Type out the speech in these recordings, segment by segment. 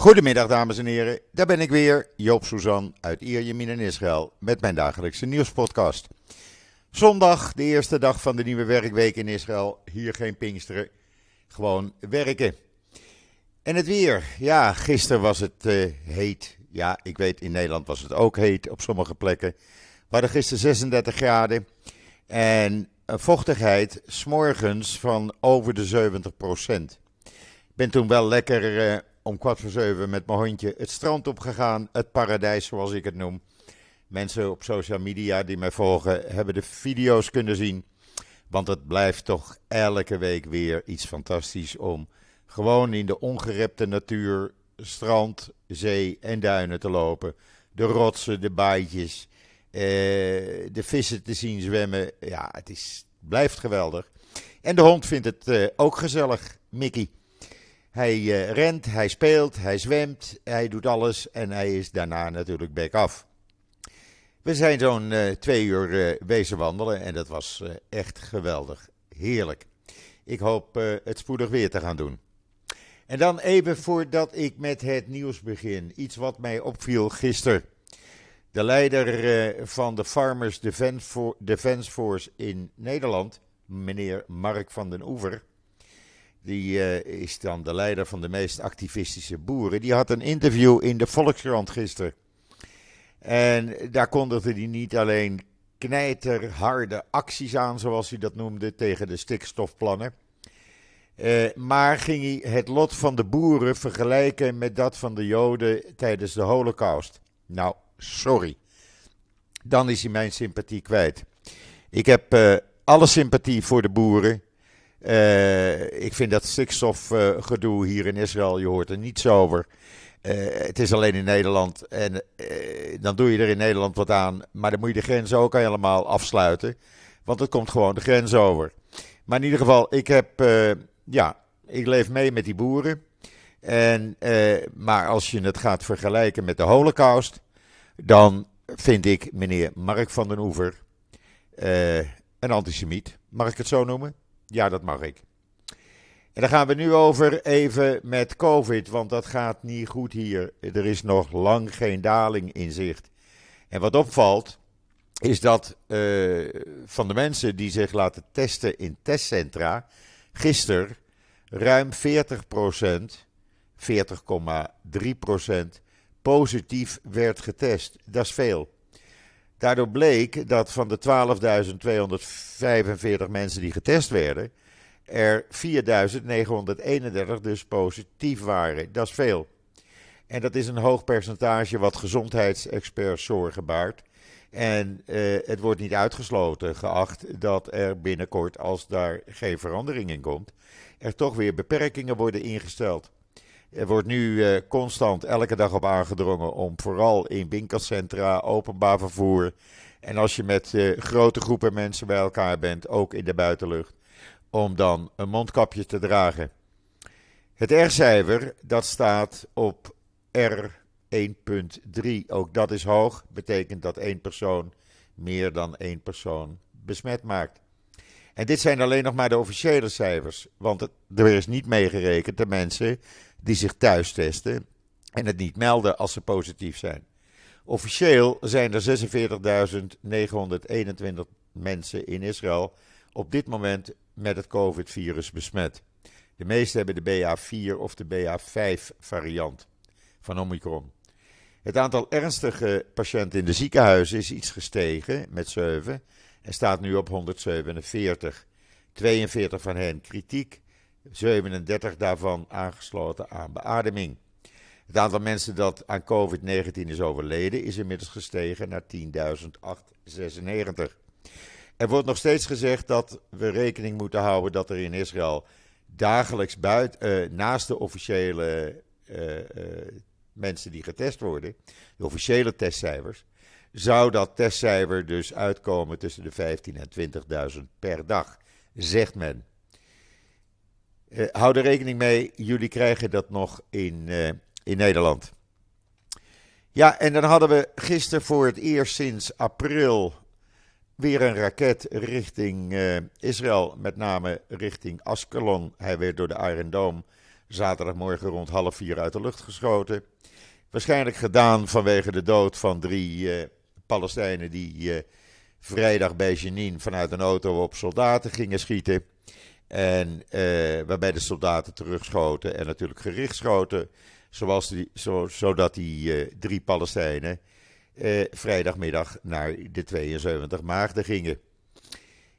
Goedemiddag dames en heren, daar ben ik weer, Joop Suzan uit Ierjemien in Israël met mijn dagelijkse nieuwspodcast. Zondag, de eerste dag van de nieuwe werkweek in Israël, hier geen Pinksteren, gewoon werken. En het weer, ja, gisteren was het uh, heet. Ja, ik weet in Nederland was het ook heet op sommige plekken. We hadden gisteren 36 graden en een vochtigheid s'morgens van over de 70 procent. Ik ben toen wel lekker uh, om kwart voor zeven met mijn hondje het strand opgegaan. Het paradijs, zoals ik het noem. Mensen op social media die mij volgen hebben de video's kunnen zien. Want het blijft toch elke week weer iets fantastisch om gewoon in de ongerepte natuur, strand, zee en duinen te lopen. De rotsen, de baaitjes, eh, de vissen te zien zwemmen. Ja, het is, blijft geweldig. En de hond vindt het eh, ook gezellig, Mickey. Hij uh, rent, hij speelt, hij zwemt, hij doet alles en hij is daarna natuurlijk back af. We zijn zo'n uh, twee uur uh, wezen wandelen en dat was echt geweldig. Heerlijk. Ik hoop het spoedig weer te gaan doen. En dan even voordat ik met het nieuws begin. Iets wat mij opviel gisteren. De leider van de Farmers Defence Force in Nederland, meneer Mark van den Oever die uh, is dan de leider van de meest activistische boeren. Die had een interview in de Volkskrant gisteren. En daar kondigde hij niet alleen knijterharde acties aan, zoals hij dat noemde, tegen de stikstofplannen. Uh, maar ging hij het lot van de boeren vergelijken met dat van de Joden tijdens de Holocaust. Nou, sorry. Dan is hij mijn sympathie kwijt. Ik heb uh, alle sympathie voor de boeren. Uh, ik vind dat stikstofgedoe hier in Israël, je hoort er niets over. Uh, het is alleen in Nederland en dan doe je er in Nederland wat aan. Maar dan moet je de grens ook helemaal afsluiten. Want het komt gewoon de grens over. Maar in ieder geval, ik heb, ja, ik leef mee met die boeren. En, maar als je het gaat vergelijken met de Holocaust, dan vind ik meneer Mark van den Oever een antisemiet. Mag ik het zo noemen? Ja, dat mag ik. En dan gaan we nu over even met COVID, want dat gaat niet goed hier. Er is nog lang geen daling in zicht. En wat opvalt, is dat uh, van de mensen die zich laten testen in testcentra, gisteren ruim 40% 40,3% positief werd getest. Dat is veel. Daardoor bleek dat van de 12.245 mensen die getest werden, er 4.931 dus positief waren. Dat is veel. En dat is een hoog percentage wat gezondheidsexperts zorgen baart. En eh, het wordt niet uitgesloten geacht dat er binnenkort, als daar geen verandering in komt, er toch weer beperkingen worden ingesteld. Er wordt nu uh, constant elke dag op aangedrongen om vooral in winkelcentra, openbaar vervoer en als je met uh, grote groepen mensen bij elkaar bent, ook in de buitenlucht, om dan een mondkapje te dragen. Het R-cijfer, dat staat op R1.3. Ook dat is hoog, betekent dat één persoon meer dan één persoon besmet maakt. En dit zijn alleen nog maar de officiële cijfers, want er is niet meegerekend de mensen die zich thuis testen en het niet melden als ze positief zijn. Officieel zijn er 46.921 mensen in Israël op dit moment met het COVID-virus besmet. De meeste hebben de BA4 of de BA5 variant van Omicron. Het aantal ernstige patiënten in de ziekenhuizen is iets gestegen met 7 en staat nu op 147. 42 van hen kritiek, 37 daarvan aangesloten aan beademing. Het aantal mensen dat aan COVID-19 is overleden is inmiddels gestegen naar 10.896. Er wordt nog steeds gezegd dat we rekening moeten houden dat er in Israël dagelijks buiten, uh, naast de officiële uh, uh, mensen die getest worden, de officiële testcijfers, zou dat testcijfer dus uitkomen tussen de 15.000 en 20.000 per dag, zegt men. Uh, hou er rekening mee, jullie krijgen dat nog in, uh, in Nederland. Ja, en dan hadden we gisteren voor het eerst sinds april weer een raket richting uh, Israël, met name richting Askelon. Hij werd door de Iron Dome zaterdagmorgen rond half vier uit de lucht geschoten. Waarschijnlijk gedaan vanwege de dood van drie Palestijnen die vrijdag bij Jenin vanuit een auto op soldaten gingen schieten. En uh, waarbij de soldaten terugschoten en natuurlijk gericht schoten. Zoals die, zo, zodat die drie Palestijnen vrijdagmiddag naar de 72 maagden gingen.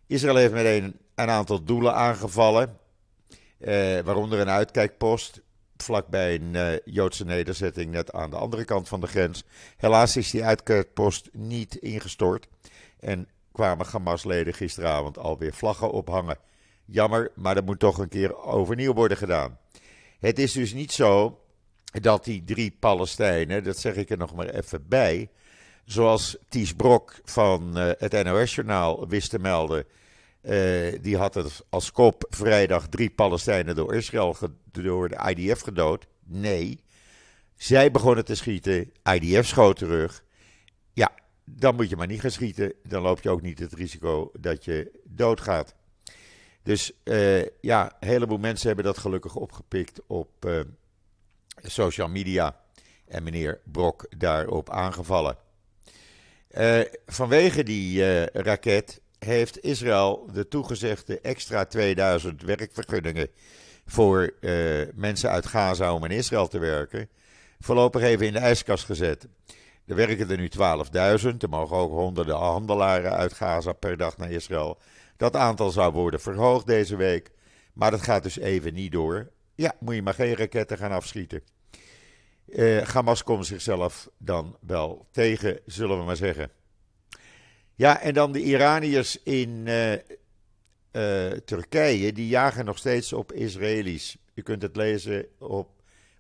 Israël heeft meteen een aantal doelen aangevallen. waaronder een uitkijkpost vlakbij een Joodse nederzetting net aan de andere kant van de grens. Helaas is die uitkijkpost niet ingestort en kwamen Hamas-leden gisteravond alweer vlaggen ophangen. Jammer, maar dat moet toch een keer overnieuw worden gedaan. Het is dus niet zo dat die drie Palestijnen, dat zeg ik er nog maar even bij, zoals Ties Brok van uh, het NOS-journaal wist te melden uh, die had het als kop vrijdag drie Palestijnen door Israël, door de IDF gedood. Nee, zij begonnen te schieten, IDF schoot terug. Ja, dan moet je maar niet gaan schieten. Dan loop je ook niet het risico dat je doodgaat. Dus uh, ja, een heleboel mensen hebben dat gelukkig opgepikt op uh, social media. En meneer Brok daarop aangevallen. Uh, vanwege die raket heeft Israël de toegezegde extra 2000 werkvergunningen voor mensen uit Gaza om in Israël te werken, voorlopig even in de ijskast gezet. Er werken er nu 12.000, er mogen ook honderden handelaren uit Gaza per dag naar Israël. Dat aantal zou worden verhoogd deze week, maar dat gaat dus even niet door. Ja, moet je maar geen raketten gaan afschieten. Uh, Hamas komt zichzelf dan wel tegen, zullen we maar zeggen. Ja, en dan de Iraniërs in uh, uh, Turkije, die jagen nog steeds op Israëli's. U kunt het lezen op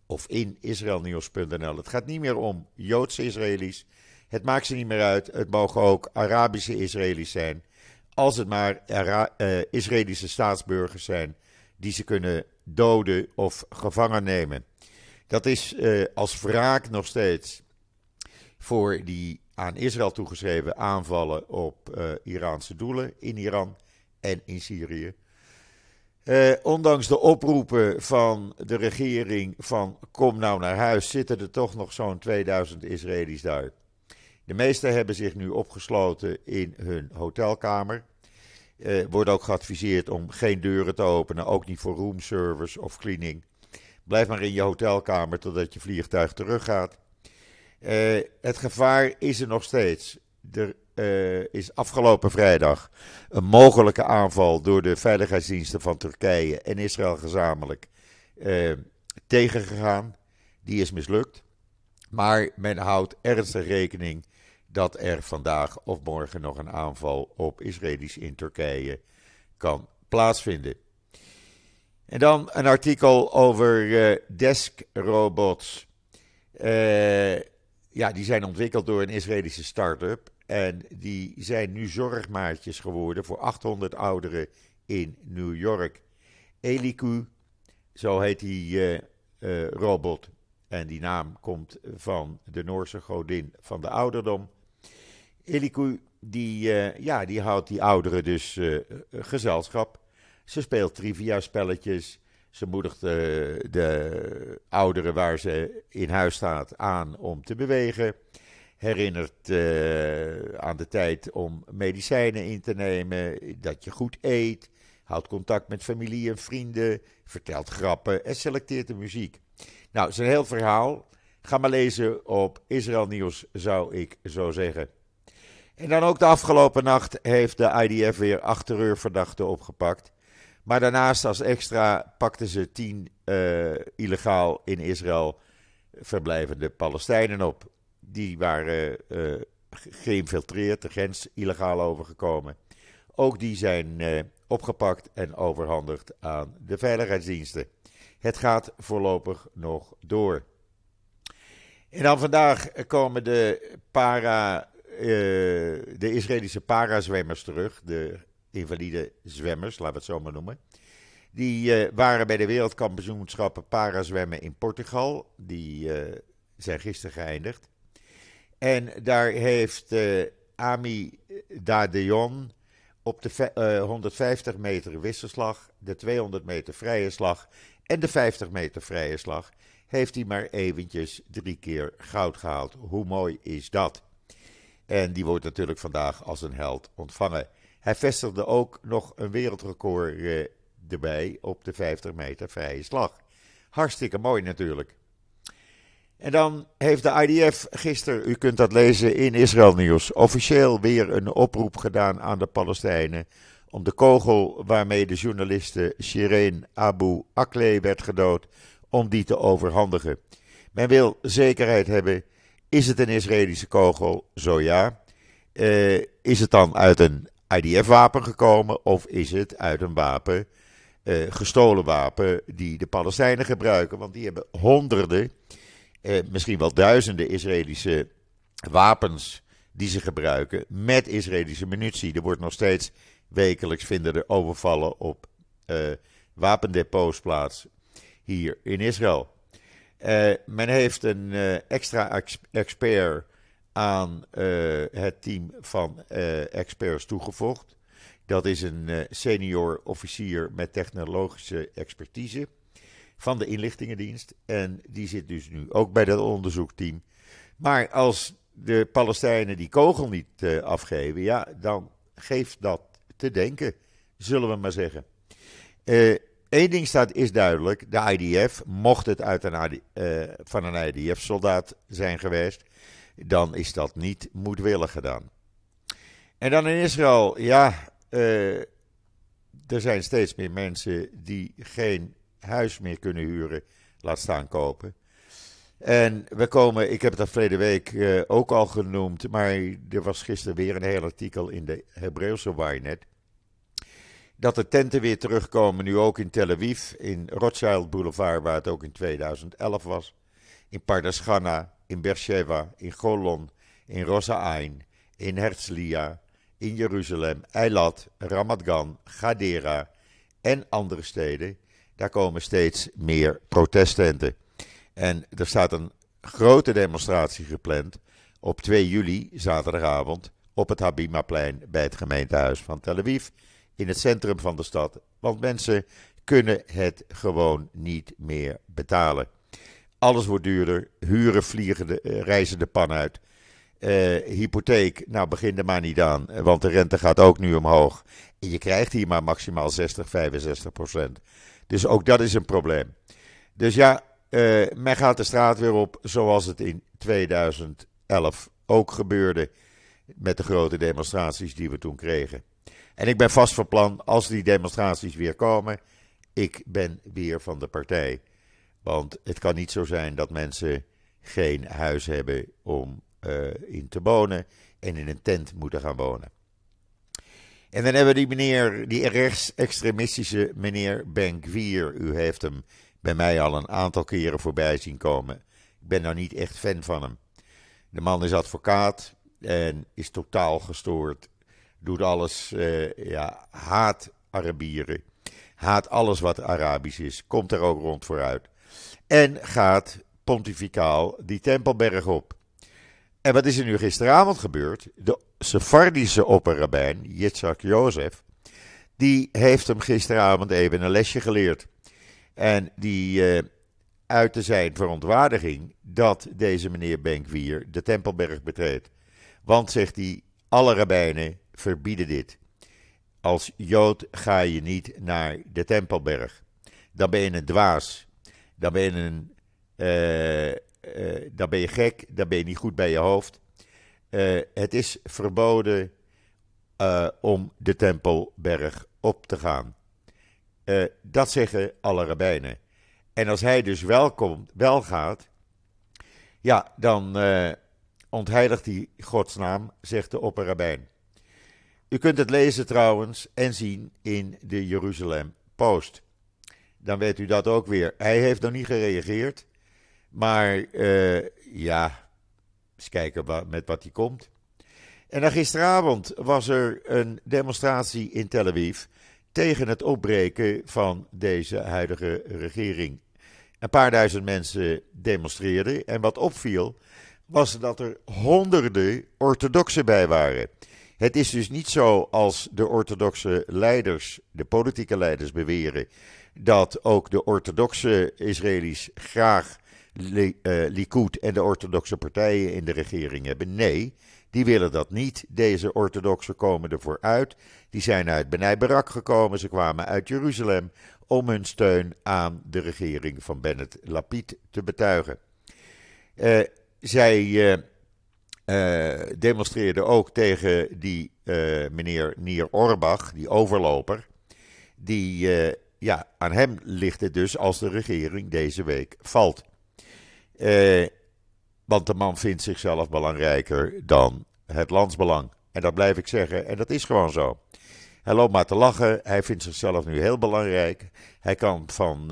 of in israelnieuws.nl. Het gaat niet meer om Joodse Israëli's. Het maakt ze niet meer uit. Het mogen ook Arabische Israëli's zijn. Als het maar uh, Israëlische staatsburgers zijn die ze kunnen doden of gevangen nemen. Dat is uh, als wraak nog steeds voor die aan Israël toegeschreven aanvallen op uh, Iraanse doelen in Iran en in Syrië. Ondanks de oproepen van de regering van kom nou naar huis, zitten er toch nog zo'n 2000 Israëli's daar. De meesten hebben zich nu opgesloten in hun hotelkamer. Uh, wordt ook geadviseerd om geen deuren te openen, ook niet voor roomservice of cleaning. Blijf maar in je hotelkamer totdat je vliegtuig teruggaat. Uh, het gevaar is er nog steeds. Er uh, is afgelopen vrijdag een mogelijke aanval door de veiligheidsdiensten van Turkije en Israël gezamenlijk uh, tegengegaan. Die is mislukt. Maar men houdt ernstig rekening dat er vandaag of morgen nog een aanval op Israëli's in Turkije kan plaatsvinden. En dan een artikel over uh, desk robots. Uh, ja, die zijn ontwikkeld door een Israëlische start-up. En die zijn nu zorgmaatjes geworden voor 800 ouderen in New York. Eliku, zo heet die uh, robot. En die naam komt van de Noorse godin van de ouderdom. Eliku, die, uh, ja, die houdt die ouderen dus gezelschap. Ze speelt trivia-spelletjes. Ze moedigt de, de ouderen waar ze in huis staat aan om te bewegen. Herinnert aan de tijd om medicijnen in te nemen, dat je goed eet. Houdt contact met familie en vrienden. Vertelt grappen en selecteert de muziek. Nou, het is een heel verhaal. Ga maar lezen op Israël Nieuws, zou ik zo zeggen. En dan ook de afgelopen nacht heeft de IDF weer acht terreurverdachten opgepakt. Maar daarnaast als extra pakten ze tien uh, illegaal in Israël verblijvende Palestijnen op. Die waren uh, geïnfiltreerd, de grens illegaal overgekomen. Ook die zijn uh, opgepakt en overhandigd aan de veiligheidsdiensten. Het gaat voorlopig nog door. En dan vandaag komen de, para, de Israëlische parazwemmers terug. De invalide zwemmers, laten we het zo maar noemen. Die uh, waren bij de wereldkampioenschappen parazwemmen in Portugal. Die uh, zijn gisteren geëindigd. En daar heeft Ami Dadeon op de 150 meter wisselslag, de 200 meter vrije slag En de 50 meter vrije slag heeft hij maar eventjes drie keer goud gehaald. Hoe mooi is dat? En die wordt natuurlijk vandaag als een held ontvangen. Hij vestigde ook nog een wereldrecord eh, erbij op de 50 meter vrije slag. Hartstikke mooi natuurlijk. En dan heeft de IDF gisteren, u kunt dat lezen in Israël Nieuws, officieel weer een oproep gedaan aan de Palestijnen om de kogel waarmee de journaliste Shireen Abu Akleh werd gedood, om die te overhandigen. Men wil zekerheid hebben, is het een Israëlische kogel? Zo ja. Uh, is het dan uit een IDF-wapen gekomen of is het uit een wapen, uh, gestolen wapen, die de Palestijnen gebruiken? Want die hebben honderden eh, misschien wel duizenden Israëlische wapens die ze gebruiken met Israëlische munitie. Er wordt nog steeds wekelijks vinden er overvallen op wapendepots plaats hier in Israël. Uh, men heeft een uh, extra expert aan het team van experts toegevoegd. Dat is een senior officier met technologische expertise van de inlichtingendienst. En die zit dus nu ook bij dat onderzoekteam. Maar als de Palestijnen die kogel niet afgeven, ja, dan geeft dat te denken, zullen we maar zeggen. Eén ding staat, is duidelijk: de IDF, mocht het uit uh, van een IDF-soldaat zijn geweest, dan is dat niet moedwillig gedaan. En dan in Israël, ja, er zijn steeds meer mensen die geen huis meer kunnen huren, laat staan kopen. En we komen, ik heb het verleden week uh, ook al genoemd, maar er was gisteren weer een heel artikel in de Hebreeuwse Wynet. Dat de tenten weer terugkomen, nu ook in Tel Aviv, in Rothschild Boulevard, waar het ook in 2011 was. In Pardes in Beersheba, in Golon, in Rosa Ain, in Herzliya, in Jeruzalem, Eilat, Ramat Gan, Gadera en andere steden. Daar komen steeds meer protesttenten. En er staat een grote demonstratie gepland op 2 juli, zaterdagavond, op het Habimaplein bij het gemeentehuis van Tel Aviv, in het centrum van de stad. Want mensen kunnen het gewoon niet meer betalen. Alles wordt duurder, huren vliegen de, uh, reizen de pan uit. Uh, hypotheek, nou begin er maar niet aan, want de rente gaat ook nu omhoog. En je krijgt hier maar maximaal 60, 65 procent. Dus ook dat is een probleem. Dus ja, uh, men gaat de straat weer op zoals het in 2011 ook gebeurde met de grote demonstraties die we toen kregen. En ik ben vast van plan, als die demonstraties weer komen, ik ben weer van de partij. Want het kan niet zo zijn dat mensen geen huis hebben om uh, in te wonen en in een tent moeten gaan wonen. En dan hebben we die meneer, die rechtsextremistische meneer Benkwier. U heeft hem bij mij al een aantal keren voorbij zien komen. Ik ben nou niet echt fan van hem. De man is advocaat en is totaal gestoord. Doet alles, uh, ja, haat Arabieren. Haat alles wat Arabisch is. Komt er ook rond vooruit. En gaat pontificaal die Tempelberg op. En wat is er nu gisteravond gebeurd? De Sephardische opperrabijn, Yitzhak Jozef, die heeft hem gisteravond even een lesje geleerd. En die uh, uitte zijn verontwaardiging dat deze meneer Benkwier de Tempelberg betreedt. Want, zegt hij, alle rabbijnen verbieden dit. Als Jood ga je niet naar de Tempelberg. Dan ben je een dwaas. Dan ben je een... Uh, uh, dan ben je gek, dan ben je niet goed bij je hoofd. Uh, het is verboden om de Tempelberg op te gaan. dat zeggen alle rabbijnen. En als hij dus wel, komt, wel gaat, ja, dan ontheiligt hij Gods naam, zegt de opperrabijn. U kunt het lezen trouwens en zien in de Jeruzalem Post. Dan weet u dat ook weer. Hij heeft nog niet gereageerd. Maar uh, ja, eens kijken met wat hij komt. En gisteravond was er een demonstratie in Tel Aviv tegen het opbreken van deze huidige regering. Een paar duizend mensen demonstreerden en wat opviel was dat er honderden orthodoxen bij waren. Het is dus niet zo als de orthodoxe leiders, de politieke leiders beweren, dat ook de orthodoxe Israëli's graag Likud en de orthodoxe partijen in de regering hebben. Nee, die willen dat niet. Deze orthodoxen komen ervoor uit. Die zijn uit Benai Barak gekomen. Ze kwamen uit Jeruzalem om hun steun aan de regering van Bennett Lapid te betuigen. Uh, zij uh, uh, demonstreerden ook tegen die meneer Nier Orbach, die overloper. Die, ja, aan hem ligt het dus als de regering deze week valt. want de man vindt zichzelf belangrijker dan het landsbelang. En dat blijf ik zeggen, en dat is gewoon zo. Hij loopt maar te lachen. Hij vindt zichzelf nu heel belangrijk. Hij kan van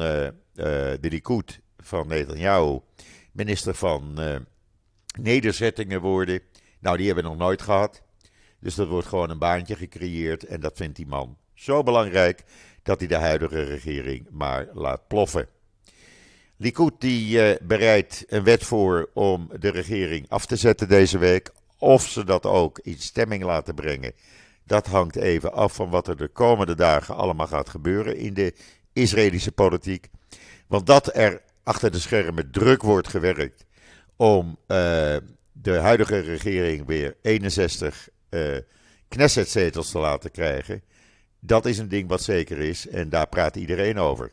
de Likud van Netanyahu minister van nederzettingen worden. Nou, die hebben we nog nooit gehad. Dus dat wordt gewoon een baantje gecreëerd. En dat vindt die man zo belangrijk dat hij de huidige regering maar laat ploffen. Likud die bereidt een wet voor om de regering af te zetten deze week. Of ze dat ook in stemming laten brengen dat hangt even af van wat er de komende dagen allemaal gaat gebeuren in de Israëlische politiek. Want dat er achter de schermen druk wordt gewerkt om uh, de huidige regering weer 61 uh, Knesset-zetels te laten krijgen. Dat is een ding wat zeker is en daar praat iedereen over.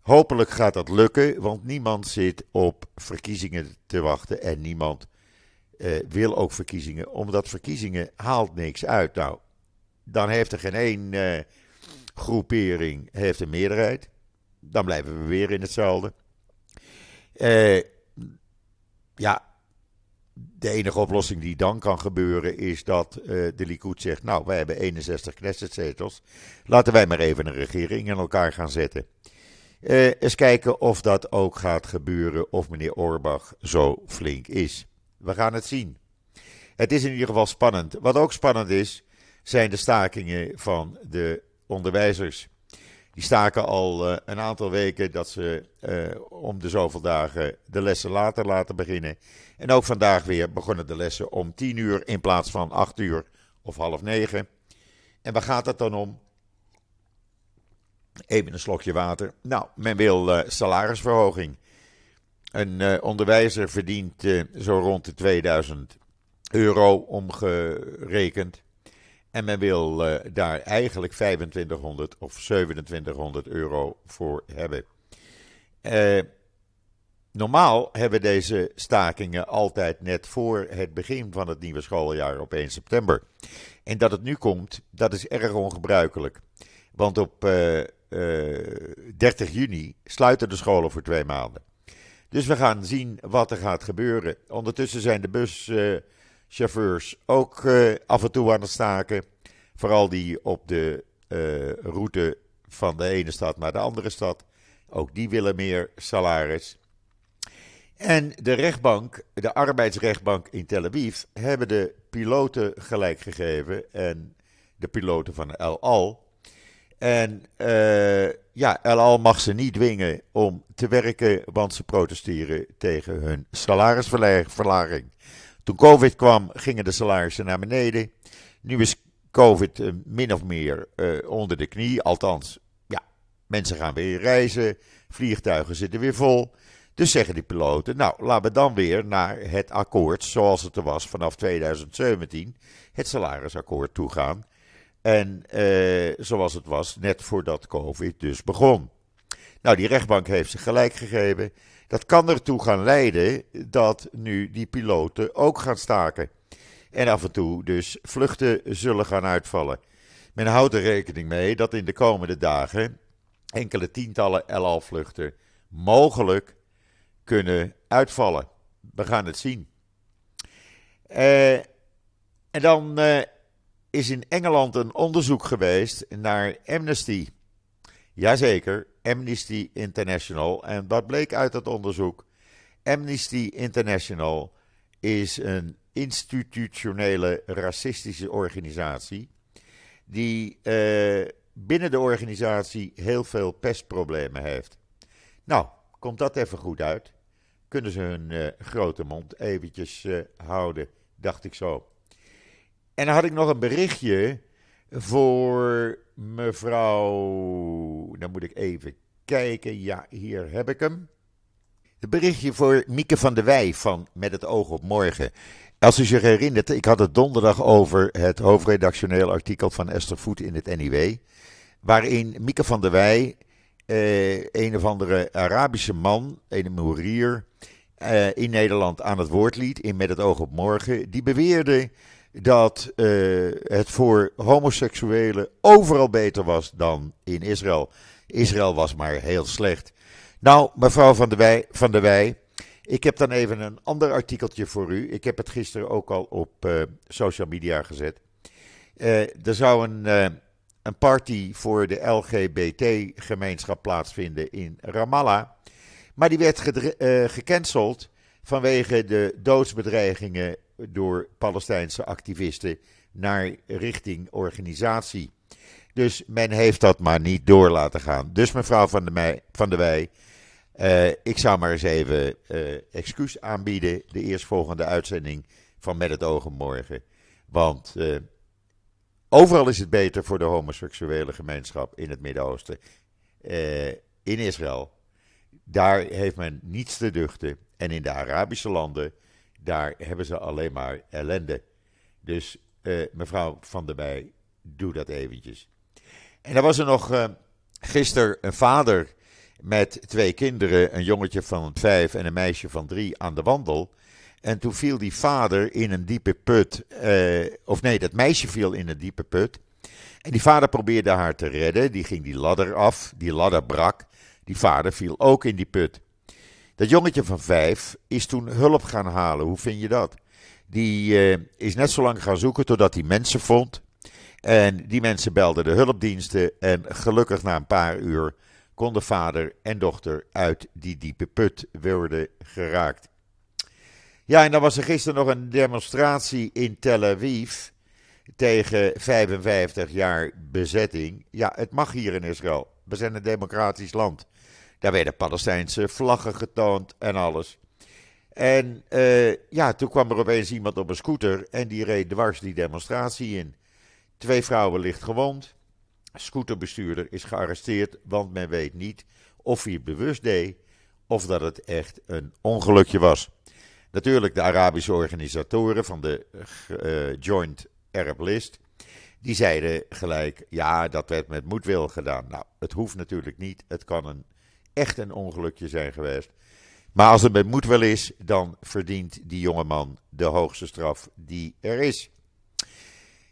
Hopelijk gaat dat lukken, want niemand zit op verkiezingen te wachten en niemand uh, wil ook verkiezingen, omdat verkiezingen haalt niks uit. Nou, dan heeft er geen één groepering heeft een meerderheid. Dan blijven we weer in hetzelfde. Uh, ja, de enige oplossing die dan kan gebeuren is dat de Likud zegt: Nou, wij hebben 61 Knessetzetels. Laten wij maar even een regering in elkaar gaan zetten. eens kijken of dat ook gaat gebeuren, of meneer Orbach zo flink is. We gaan het zien. Het is in ieder geval spannend. Wat ook spannend is, zijn de stakingen van de onderwijzers. Die staken al uh, een aantal weken dat ze uh, om de zoveel dagen de lessen later laten beginnen. En ook vandaag weer begonnen de lessen om 10 uur in plaats van 8 uur of half 9. En waar gaat het dan om? Even een slokje water. Nou, men wil uh, salarisverhoging. Een onderwijzer verdient zo rond de 2000 euro omgerekend. En men wil uh, daar eigenlijk 2500 of 2700 euro voor hebben. normaal hebben deze stakingen altijd net voor het begin van het nieuwe schooljaar op 1 september. En dat het nu komt, dat is erg ongebruikelijk. Want op 30 juni sluiten de scholen voor twee maanden. Dus we gaan zien wat er gaat gebeuren. Ondertussen zijn de buschauffeurs ook uh, af en toe aan het staken. Vooral die op de uh, route van de ene stad naar de andere stad. Ook die willen meer salaris. En de rechtbank, de arbeidsrechtbank in Tel Aviv, hebben de piloten gelijk gegeven. En de piloten van El Al. En uh, ja, El Al mag ze niet dwingen om te werken, want ze protesteren tegen hun salarisverlaging. Toen COVID kwam, gingen de salarissen naar beneden. Nu is COVID uh, min of meer uh, onder de knie. Althans, ja, mensen gaan weer reizen, vliegtuigen zitten weer vol. Dus zeggen die piloten, nou, laten we dan weer naar het akkoord zoals het er was vanaf 2017, het salarisakkoord toegaan. En uh, zoals het was net voordat COVID dus begon. Nou, die rechtbank heeft zich gelijk gegeven. Dat kan ertoe gaan leiden dat nu die piloten ook gaan staken. En af en toe dus vluchten zullen gaan uitvallen. Men houdt er rekening mee dat in de komende dagen enkele tientallen El vluchten mogelijk kunnen uitvallen. We gaan het zien. Uh, en dan uh, is in Engeland een onderzoek geweest naar Amnesty. Jazeker, Amnesty International. En wat bleek uit dat onderzoek? Amnesty International is een institutionele racistische organisatie. Die eh, binnen de organisatie heel veel pestproblemen heeft. Nou, komt dat even goed uit? Kunnen ze hun uh, grote mond eventjes uh, houden, dacht ik zo. En dan had ik nog een berichtje voor mevrouw. Dan moet ik even kijken. Ja, hier heb ik hem. Het berichtje voor Mieke van der Wij van Met het Oog op Morgen. Als u zich herinnert, ik had het donderdag over het hoofdredactioneel artikel van Esther Voet in het NIW. Waarin Mieke van der Wij, eh, een of andere Arabische man, een Moerier, eh, in Nederland aan het woord liet in Met het Oog op Morgen. Die beweerde dat eh, het voor homoseksuelen overal beter was dan in Israël. Israël was maar heel slecht. Nou, mevrouw van der Wij, van der Wij ik heb dan even een ander artikeltje voor u. Ik heb het gisteren ook al op uh, social media gezet. Uh, er zou een, een party voor de LGBT-gemeenschap plaatsvinden in Ramallah. Maar die werd gecanceld vanwege de doodsbedreigingen door Palestijnse activisten naar richting organisatie. Dus men heeft dat maar niet door laten gaan. Dus mevrouw Van der, Meij, van der Wij, uh, ik zou maar eens even uh, excuus aanbieden. De eerstvolgende uitzending van Met het Oog morgen. Want uh, overal is het beter voor de homoseksuele gemeenschap in het Midden-Oosten. in Israël. Daar heeft men niets te duchten. En in de Arabische landen, daar hebben ze alleen maar ellende. Dus mevrouw Van der Bij, doe dat eventjes. En dan was er nog gisteren een vader met twee kinderen, een jongetje van vijf en een meisje van drie, aan de wandel. En toen viel die vader in een diepe put. Eh, of nee, dat meisje viel in een diepe put. En die vader probeerde haar te redden. Die ging die ladder af. Die ladder brak. Die vader viel ook in die put. Dat jongetje van vijf is toen hulp gaan halen. Hoe vind je dat? Die uh, is net zo lang gaan zoeken totdat hij mensen vond. En die mensen belden de hulpdiensten. En gelukkig na een paar uur konden vader en dochter uit die diepe put worden geraakt. Ja, en dan was er gisteren nog een demonstratie in Tel Aviv tegen 55 jaar bezetting. Ja, het mag hier in Israël. We zijn een democratisch land. Daar werden Palestijnse vlaggen getoond en alles. En uh, ja, toen kwam er opeens iemand op een scooter en die reed dwars die demonstratie in. Twee vrouwen licht gewond scooterbestuurder is gearresteerd, want men weet niet of hij het bewust deed of dat het echt een ongelukje was. Natuurlijk de Arabische organisatoren van de uh, Joint Arab List, die zeiden gelijk, ja, dat werd met moedwil gedaan. Nou, het hoeft natuurlijk niet, het kan een, echt een ongelukje zijn geweest. Maar als het met moedwil is, dan verdient die jongeman de hoogste straf die er is.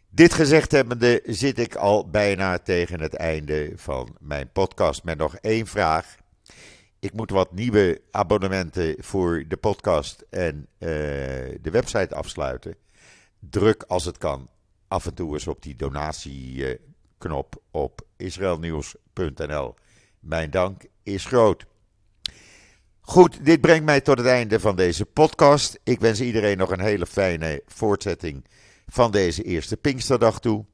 Dit gezegd hebbende zit ik al bijna tegen het einde van mijn podcast met nog één vraag. Ik moet wat nieuwe abonnementen voor de podcast en uh, de website afsluiten. Druk als het kan af en toe eens op die donatieknop op israelnieuws.nl. Mijn dank is groot. Goed, dit brengt mij tot het einde van deze podcast. Ik wens iedereen nog een hele fijne voortzetting van deze eerste Pinksterdag toe.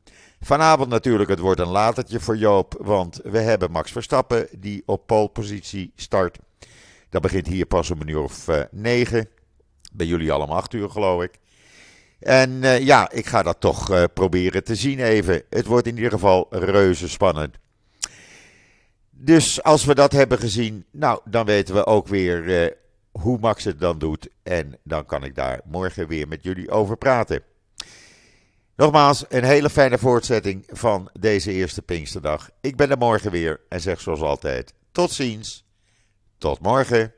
Vanavond natuurlijk, het wordt een latertje voor Joop, want we hebben Max Verstappen die op polepositie start. Dat begint hier pas om een uur of uh, negen. Bij jullie allemaal acht uur, geloof ik. En uh, ja, ik ga dat toch uh, proberen te zien even. Het wordt in ieder geval reuze spannend. Dus als we dat hebben gezien, nou, dan weten we ook weer hoe Max het dan doet. En dan kan ik daar morgen weer met jullie over praten. Nogmaals, een hele fijne voortzetting van deze eerste Pinksterdag. Ik ben er morgen weer en zeg zoals altijd: tot ziens. Tot morgen.